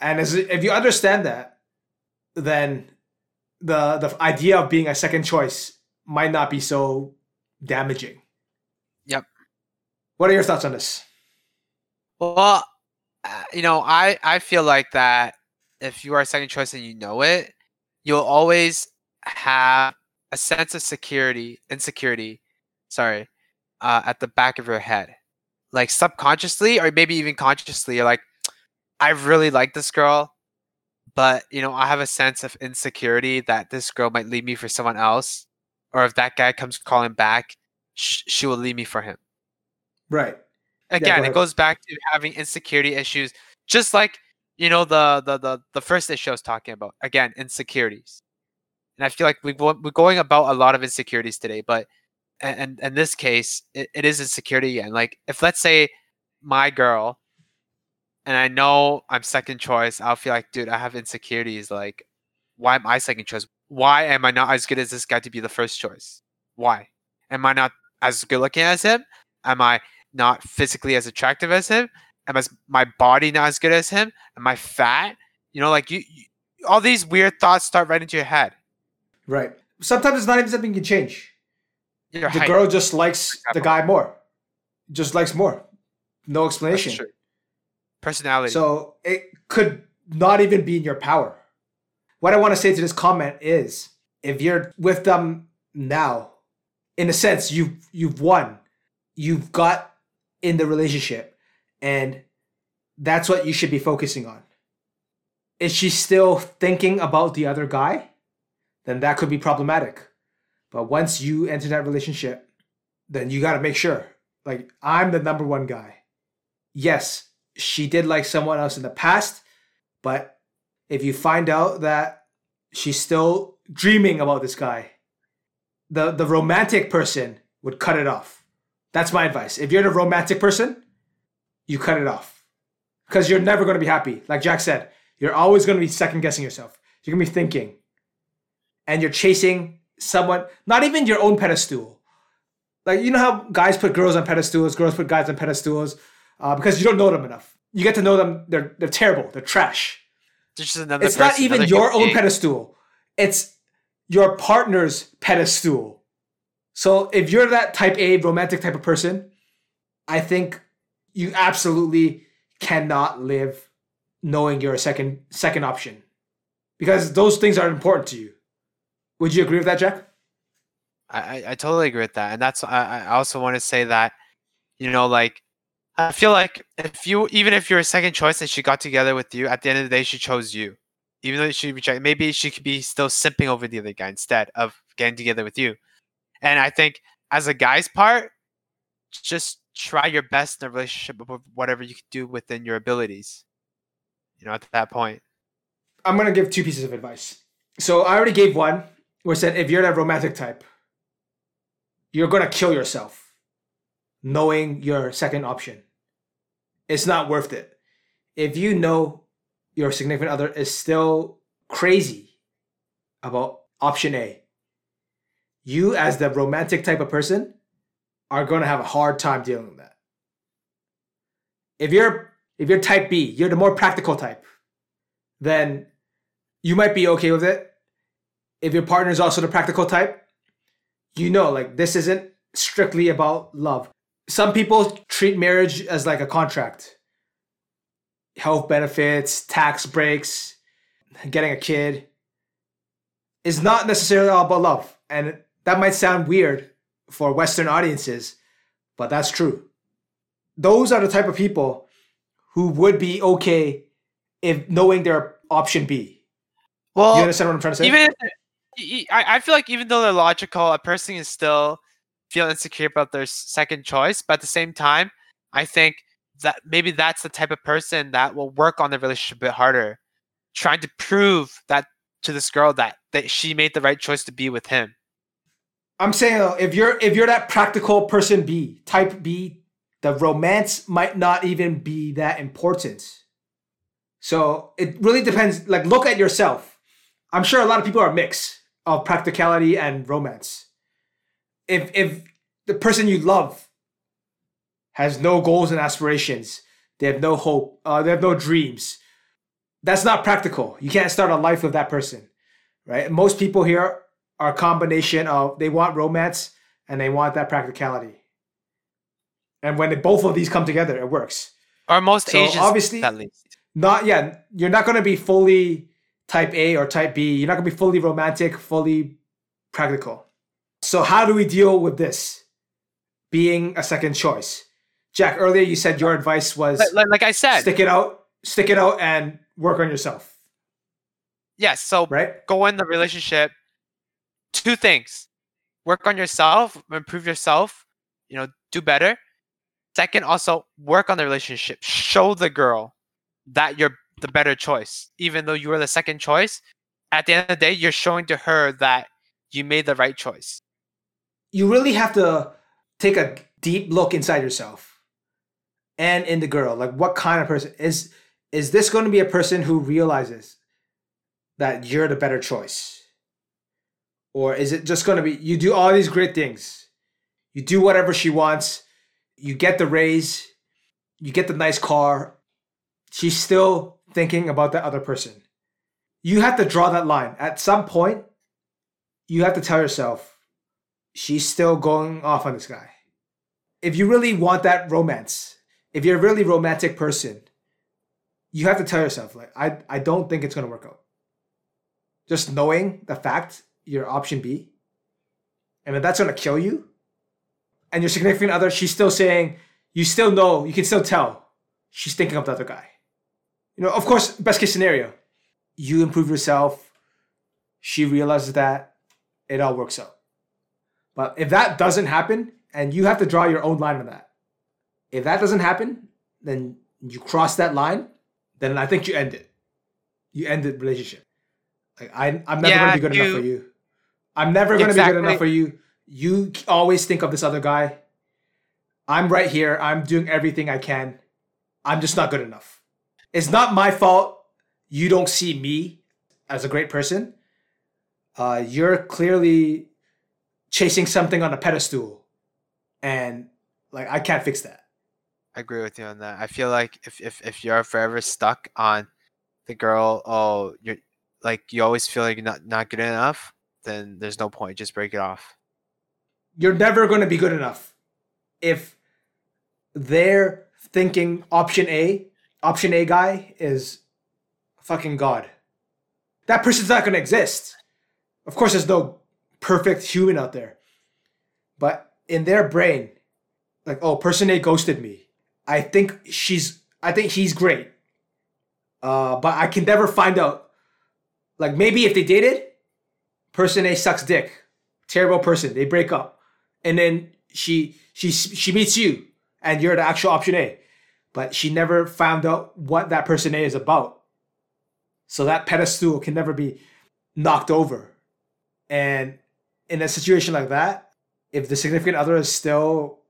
And as, if you understand that, then the the idea of being a second choice might not be so damaging. Yep. What are your thoughts on this? Well, you know, I I feel like that if you are second choice and you know it, you'll always have a sense of security, insecurity, sorry, uh, at the back of your head, like subconsciously or maybe even consciously. You're like, I really like this girl, but you know, I have a sense of insecurity that this girl might leave me for someone else, or if that guy comes calling back, sh- she will leave me for him. Right. Again, go it goes back to having insecurity issues, just like you know the the the, the first issue I was talking about. Again, insecurities, and I feel like we we're going about a lot of insecurities today, but and in this case, it, it is insecurity again. Like if let's say my girl, and I know I'm second choice, I'll feel like, dude, I have insecurities. Like, why am I second choice? Why am I not as good as this guy to be the first choice? Why am I not as good looking as him? Am I not physically as attractive as him? Am I, my body not as good as him? Am I fat? You know, like you, you all these weird thoughts start right into your head. Right. Sometimes it's not even something you can change. Your the height. girl just likes the guy more. Just likes more. No explanation. Personality. So it could not even be in your power. What I want to say to this comment is if you're with them now, in a sense, you've you've won. You've got in the relationship. And that's what you should be focusing on. Is she still thinking about the other guy? Then that could be problematic. But once you enter that relationship, then you got to make sure. Like, I'm the number one guy. Yes, she did like someone else in the past, but if you find out that she's still dreaming about this guy, the, the romantic person would cut it off. That's my advice. If you're the romantic person, you cut it off. Because you're never going to be happy. Like Jack said, you're always going to be second guessing yourself. You're going to be thinking. And you're chasing someone, not even your own pedestal. Like, you know how guys put girls on pedestals, girls put guys on pedestals uh, because you don't know them enough. You get to know them, they're, they're terrible, they're trash. There's just another It's not even your own pedestal, it's your partner's pedestal. So if you're that type A romantic type of person, I think you absolutely cannot live knowing you're a second second option because those things are important to you. Would you agree with that, Jack? I, I, totally agree with that, and that's I, I also want to say that, you know, like I feel like if you even if you're a second choice and she got together with you, at the end of the day she chose you, even though she rejected. Maybe she could be still simping over the other guy instead of getting together with you. And I think as a guy's part, just try your best in a relationship with whatever you can do within your abilities. You know, at that point. I'm gonna give two pieces of advice. So I already gave one where said if you're that romantic type, you're gonna kill yourself knowing your second option. It's not worth it. If you know your significant other is still crazy about option A, you as the romantic type of person are gonna have a hard time dealing with that. If you're if you're type B, you're the more practical type, then you might be okay with it. If your partner is also the practical type, you know, like this isn't strictly about love. Some people treat marriage as like a contract health benefits, tax breaks, getting a kid. Is not necessarily all about love. And that might sound weird for Western audiences, but that's true. Those are the type of people who would be okay if knowing their option B. Well, you understand what I'm trying to say? even if, y- y- I, I feel like even though they're logical, a person is still feel insecure about their second choice. But at the same time, I think that maybe that's the type of person that will work on the relationship a bit harder, trying to prove that to this girl that that she made the right choice to be with him. I'm saying though, if you're if you're that practical person B, type B, the romance might not even be that important. So it really depends. Like, look at yourself. I'm sure a lot of people are a mix of practicality and romance. If if the person you love has no goals and aspirations, they have no hope, uh, they have no dreams. That's not practical. You can't start a life with that person, right? Most people here are a combination of they want romance and they want that practicality. And when both of these come together, it works. Or most So, Asians, obviously- at least. Not yeah, you're not gonna be fully type A or type B. You're not gonna be fully romantic, fully practical. So how do we deal with this being a second choice? Jack, earlier you said your advice was Like, like, like I said, stick it out, stick it out, and work on yourself, yes. So right? go in the relationship. Two things: work on yourself, improve yourself. You know, do better. Second, also work on the relationship. Show the girl that you're the better choice, even though you were the second choice. At the end of the day, you're showing to her that you made the right choice. You really have to take a deep look inside yourself and in the girl. Like, what kind of person is is this going to be a person who realizes that you're the better choice? Or is it just going to be you do all these great things? You do whatever she wants, you get the raise, you get the nice car. She's still thinking about that other person. You have to draw that line. At some point, you have to tell yourself, she's still going off on this guy. If you really want that romance, if you're a really romantic person, you have to tell yourself, like, I, I don't think it's gonna work out. Just knowing the fact you're option B, and if that's gonna kill you, and your significant other, she's still saying, you still know, you can still tell she's thinking of the other guy. You know, of course, best case scenario, you improve yourself, she realizes that, it all works out. But if that doesn't happen, and you have to draw your own line on that, if that doesn't happen, then you cross that line, then I think you end it. You end the relationship. Like I, I'm never Yeah, gonna be good enough for you. I'm never gonna be good enough for you. You always think of this other guy. I'm right here. I'm doing everything I can. I'm just not good enough. It's not my fault. You don't see me as a great person. Uh, you're clearly chasing something on a pedestal, and like I can't fix that. I agree with you on that. I feel like if if, if you're forever stuck on the girl, oh, you're like you always feel like you're not not good enough, then there's no point. Just break it off. You're never going to be good enough if they're thinking option A, option A guy is fucking God. That person's not going to exist. Of course, there's no perfect human out there. But in their brain, like, oh, person A ghosted me. I think she's, I think he's great. Uh, but I can never find out. Like, maybe if they dated, person A sucks dick. Terrible person. They break up. And then she, she, she meets you and you're the actual option A. But she never found out what that person A is about. So that pedestal can never be knocked over. And in a situation like that, if the significant other is still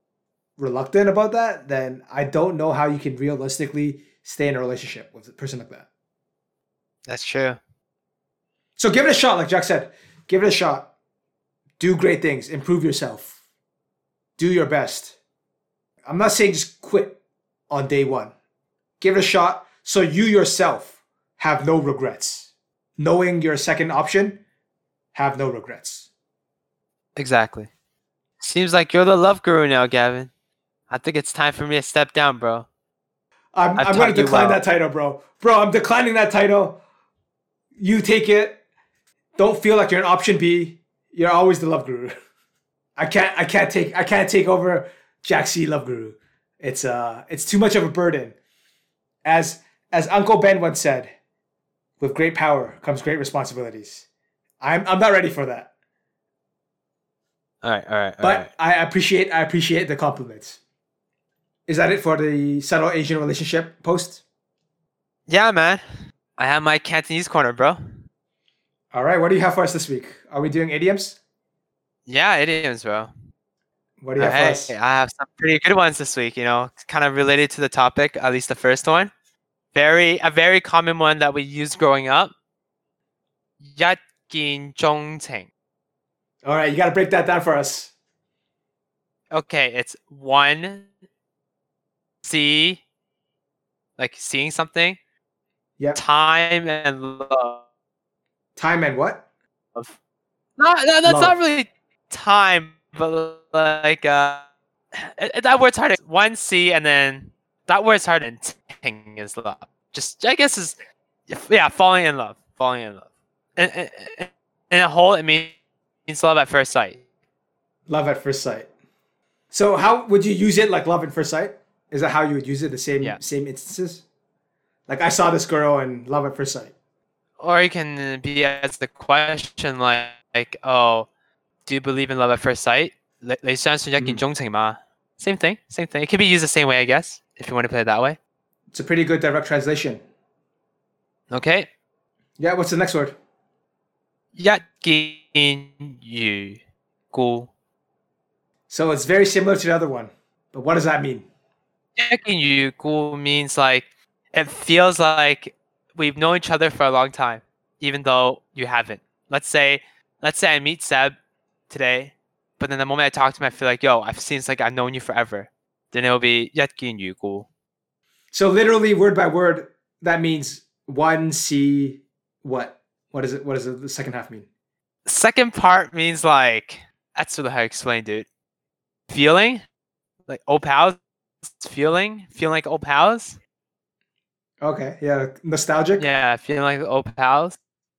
reluctant about that, then I don't know how you can realistically stay in a relationship with a person like that. That's true. So give it a shot, like Jack said. Give it a shot. Do great things. Improve yourself. Do your best. I'm not saying just quit on day one. Give it a shot so you yourself have no regrets. Knowing your second option, have no regrets. Exactly. Seems like you're the love guru now, Gavin. I think it's time for me to step down, bro. I'm, I'm going to decline well. that title, bro. Bro, I'm declining that title. You take it. Don't feel like you're an option B. You're always the love guru. I can't I can't take I can't take over Jack C love guru. It's uh it's too much of a burden. As as Uncle Ben once said, with great power comes great responsibilities. I'm I'm not ready for that. All right, all right, all But right. I appreciate I appreciate the compliments. Is that it for the subtle Asian relationship post? Yeah, man. I have my Cantonese corner, bro. All right, what do you have for us this week? Are we doing idioms? Yeah, idioms, bro. What do you have for us? I have some pretty good ones this week. You know, kind of related to the topic. At least the first one. Very a very common one that we used growing up. Zhongqing. All right, you got to break that down for us. Okay, it's one see, like seeing something. Yeah. Time and love. Time and what? No, no, that's Love. not really time, but like uh, it, it- that word's hard. One C and then that word's hard. And ting is love. Just I guess is yeah, falling in love, falling in love. In, in, in- in a whole, it means means love at first sight. Love at first sight. So how would you use it like love at first sight? Is that how you would use it? The same Yeah. same instances? Like I saw this girl and love at first sight Or you can be as the question like, like, oh, do you believe in love at first sight? 你你相信一见钟情吗? Same thing, same thing. It can be used the same way, I guess, if you want to put it that way. It's a pretty good direct translation. Okay. Yeah, what's the next word? 一见如故。 So it's very similar to the other one. But what does that mean? 一见如故 means like it feels like we've known each other for a long time, even though you haven't. Let's say let's say I meet Seb today, but then the moment I talk to him, I feel like, yo, I've seems like I've known you forever. Then it'll be Yetkin Yugu. So literally word by word, that means one C what? What is it what does it, the second half mean? Second part means like that's really how I explain, dude. Feeling? Like old pals feeling? Feeling like old pals? Okay, yeah, nostalgic. Yeah, feeling like old pals.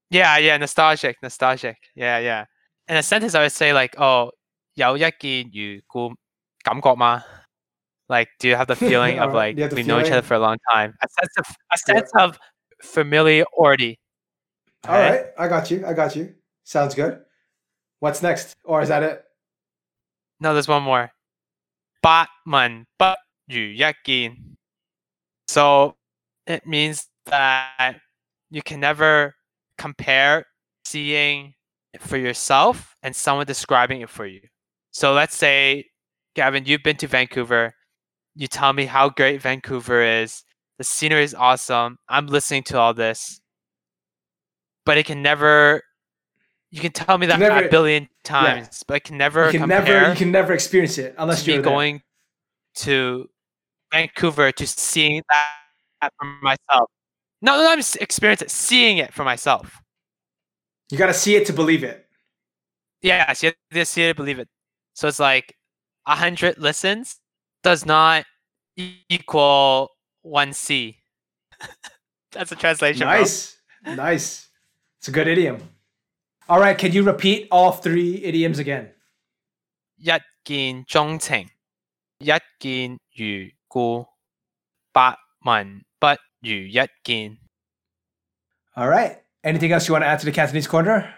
Yeah, yeah, nostalgic, nostalgic. Yeah, yeah. In a sentence, I would say like, oh, 有一见如故感觉吗? Like, do you have the feeling of Alright, like you have the we've known each other feeling. for a long time? A sense of a sense of familiarity. All right, I got you. I got you. Sounds good. What's next? Or is that it? No, there's one more. 八文不如一见. So it means that you can never compare seeing it for yourself and someone describing it for you. So let's say, Gavin, you've been to Vancouver. You tell me how great Vancouver is. The scenery is awesome. I'm listening to all this. But it can never, you can tell me that never- a billion times, but it can never You can compare never you can never experience it unless you're going to Vancouver to seeing that for myself. No, no, I'm experiencing it, seeing it for myself. You got to see it to believe it. Yeah, so you have to see it, believe it. So it's like a hundred listens does not e- equal one C. That's a translation. bro. Nice, nice. It's a good idiom. All right, can you repeat all three idioms again? 一见钟情，一见如故，百闻 不如一见。 All right. Anything else you want to add to the Cantonese corner?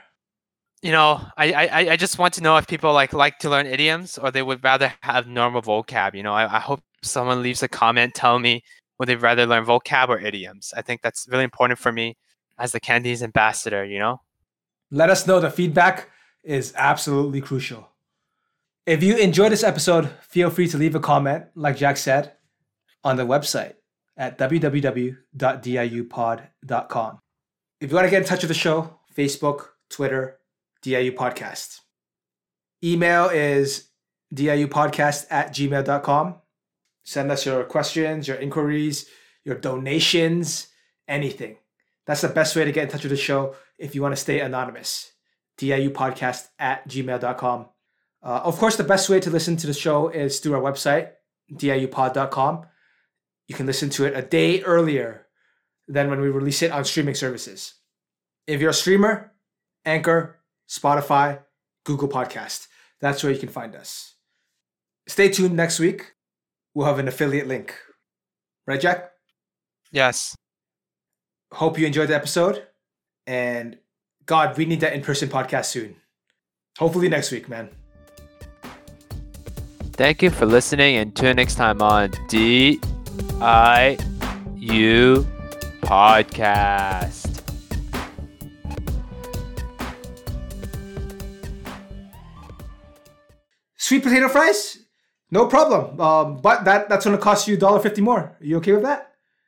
you know, I, I, I- I just want to know if people like like to learn idioms or they would rather have normal vocab. You know, I, I hope someone leaves a comment telling me would they rather learn vocab or idioms. I think that's really important for me as the Cantonese ambassador. You know, Let us know. The feedback is absolutely crucial. If you enjoyed this episode, feel free to leave a comment, like Jack said, on the website at www.diupod.com. If you want to get in touch with the show, Facebook, Twitter, DIU Podcast. Email is diupodcast at gmail.com. Send us your questions, your inquiries, your donations, anything. That's the best way to get in touch with the show if you want to stay anonymous. diupodcast at gmail.com. Uh, of course, the best way to listen to the show is through our website, diupod.com. You can listen to it a day earlier than when we release it on streaming services. If you're a streamer, Anchor, Spotify, Google Podcast. That's where you can find us. Stay tuned next week. We'll have an affiliate link. Right, Jack? yes, Hope you enjoyed the episode. And God, we need that in person podcast soon. Hopefully next week, man. thank you for listening and tune next time on D I U podcast. Sweet potato fries? No problem. Um, but that, that's going to cost you $1.50 more. Are you okay with that?